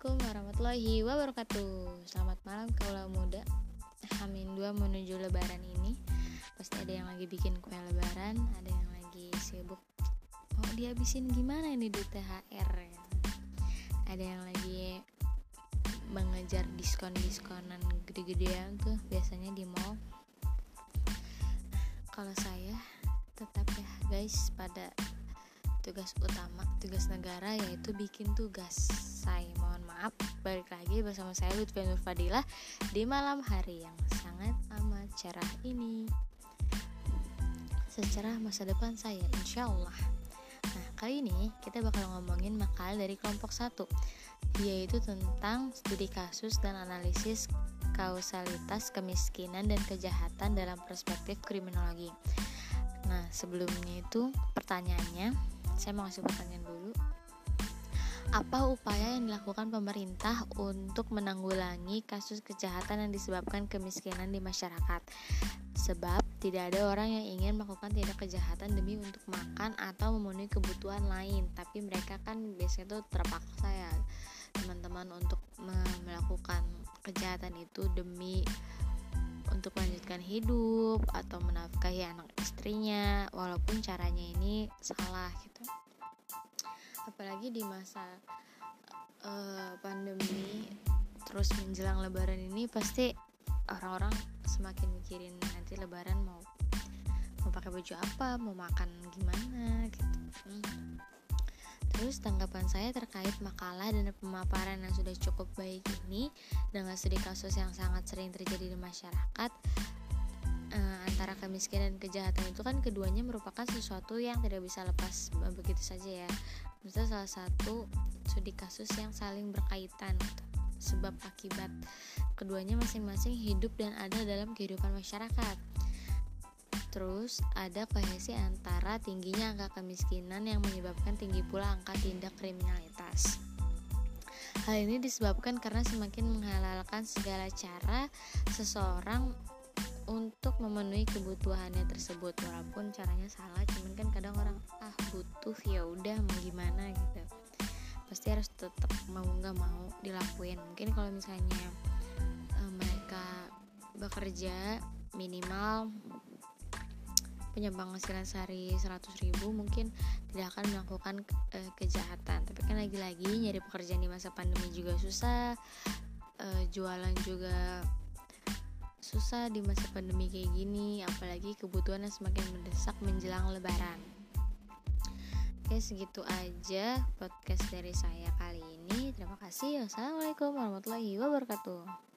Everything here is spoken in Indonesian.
warahmatullahi wabarakatuh. Selamat malam kaulah muda. Hamin 2 menuju lebaran ini. Pasti ada yang lagi bikin kue lebaran Ada yang lagi sibuk. Mau dihabisin gimana ini duit THR Ada yang lagi mengejar diskon-diskonan gede-gedean tuh Biasanya di mall. Kalau saya tetap ya guys pada tugas utama tugas negara yaitu bikin tugas. Saya mohon maaf balik lagi bersama saya Lutfi Nur Fadilah di malam hari yang sangat amat cerah ini. Secerah masa depan saya insya Allah nah kali ini kita bakal ngomongin makalah dari kelompok satu yaitu tentang studi kasus dan analisis kausalitas kemiskinan dan kejahatan dalam perspektif kriminologi. Nah, sebelumnya itu pertanyaannya, saya mau kasih pertanyaan dulu. Apa upaya yang dilakukan pemerintah untuk menanggulangi kasus kejahatan yang disebabkan kemiskinan di masyarakat? Sebab tidak ada orang yang ingin melakukan tindak kejahatan demi untuk makan atau memenuhi kebutuhan lain, tapi mereka kan biasanya tuh terpaksa ya teman-teman untuk melakukan kejahatan itu demi untuk melanjutkan hidup atau menafkahi anak istrinya walaupun caranya ini salah gitu apalagi di masa uh, pandemi terus menjelang lebaran ini pasti orang-orang semakin mikirin nanti lebaran mau mau pakai baju apa mau makan gimana gitu hmm. Terus tanggapan saya terkait makalah dan pemaparan yang sudah cukup baik ini dengan studi kasus yang sangat sering terjadi di masyarakat uh, antara kemiskinan dan kejahatan itu kan keduanya merupakan sesuatu yang tidak bisa lepas begitu saja ya. Maksudnya salah satu studi kasus yang saling berkaitan gitu. sebab akibat keduanya masing-masing hidup dan ada dalam kehidupan masyarakat. Terus ada kohesi antara tingginya angka kemiskinan yang menyebabkan tinggi pula angka tindak kriminalitas. Hal ini disebabkan karena semakin menghalalkan segala cara seseorang untuk memenuhi kebutuhannya tersebut. Walaupun caranya salah cuman kan kadang orang ah butuh ya udah mau gimana? gitu. Pasti harus tetap mau nggak mau dilakuin. Mungkin kalau misalnya e, mereka bekerja minimal punya penghasilan sehari 100 ribu mungkin tidak akan melakukan e, kejahatan. Tapi kan lagi-lagi nyari pekerjaan di masa pandemi juga susah e, jualan juga susah di masa pandemi kayak gini apalagi kebutuhannya semakin mendesak menjelang lebaran. Oke segitu aja podcast dari saya kali ini. Terima kasih. Wassalamualaikum warahmatullahi wabarakatuh